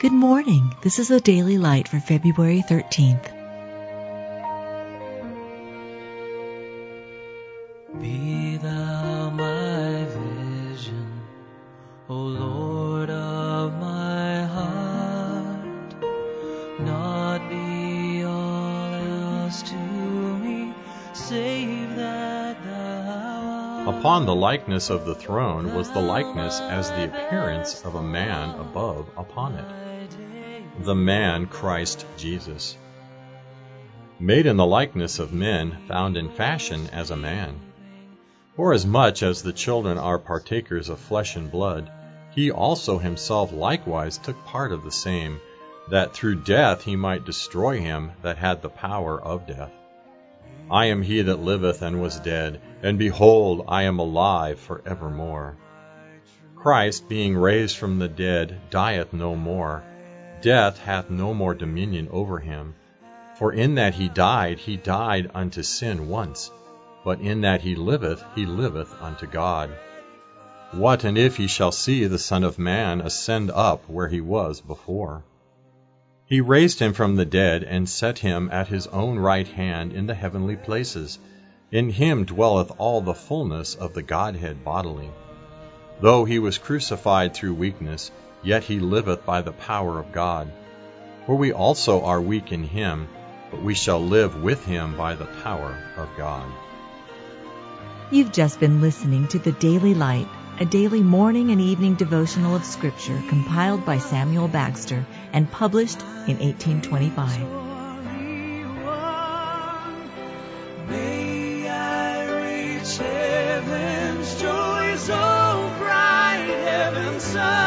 Good morning. This is the daily light for February 13th. Be thou my vision, O Lord of my heart. Not be all else to me, save that thou art. Upon the likeness of the throne was the likeness as the appearance of a man above upon it. The man Christ Jesus. Made in the likeness of men, found in fashion as a man. Forasmuch as the children are partakers of flesh and blood, he also himself likewise took part of the same, that through death he might destroy him that had the power of death. I am he that liveth and was dead, and behold, I am alive for evermore. Christ, being raised from the dead, dieth no more. Death hath no more dominion over him. For in that he died, he died unto sin once, but in that he liveth, he liveth unto God. What and if he shall see the Son of Man ascend up where he was before? He raised him from the dead, and set him at his own right hand in the heavenly places. In him dwelleth all the fullness of the Godhead bodily. Though he was crucified through weakness, yet he liveth by the power of God. For we also are weak in him, but we shall live with him by the power of God. You've just been listening to The Daily Light, a daily morning and evening devotional of Scripture compiled by Samuel Bagster and published in 1825. May I reach heaven's joy so oh, bright, heaven's sun.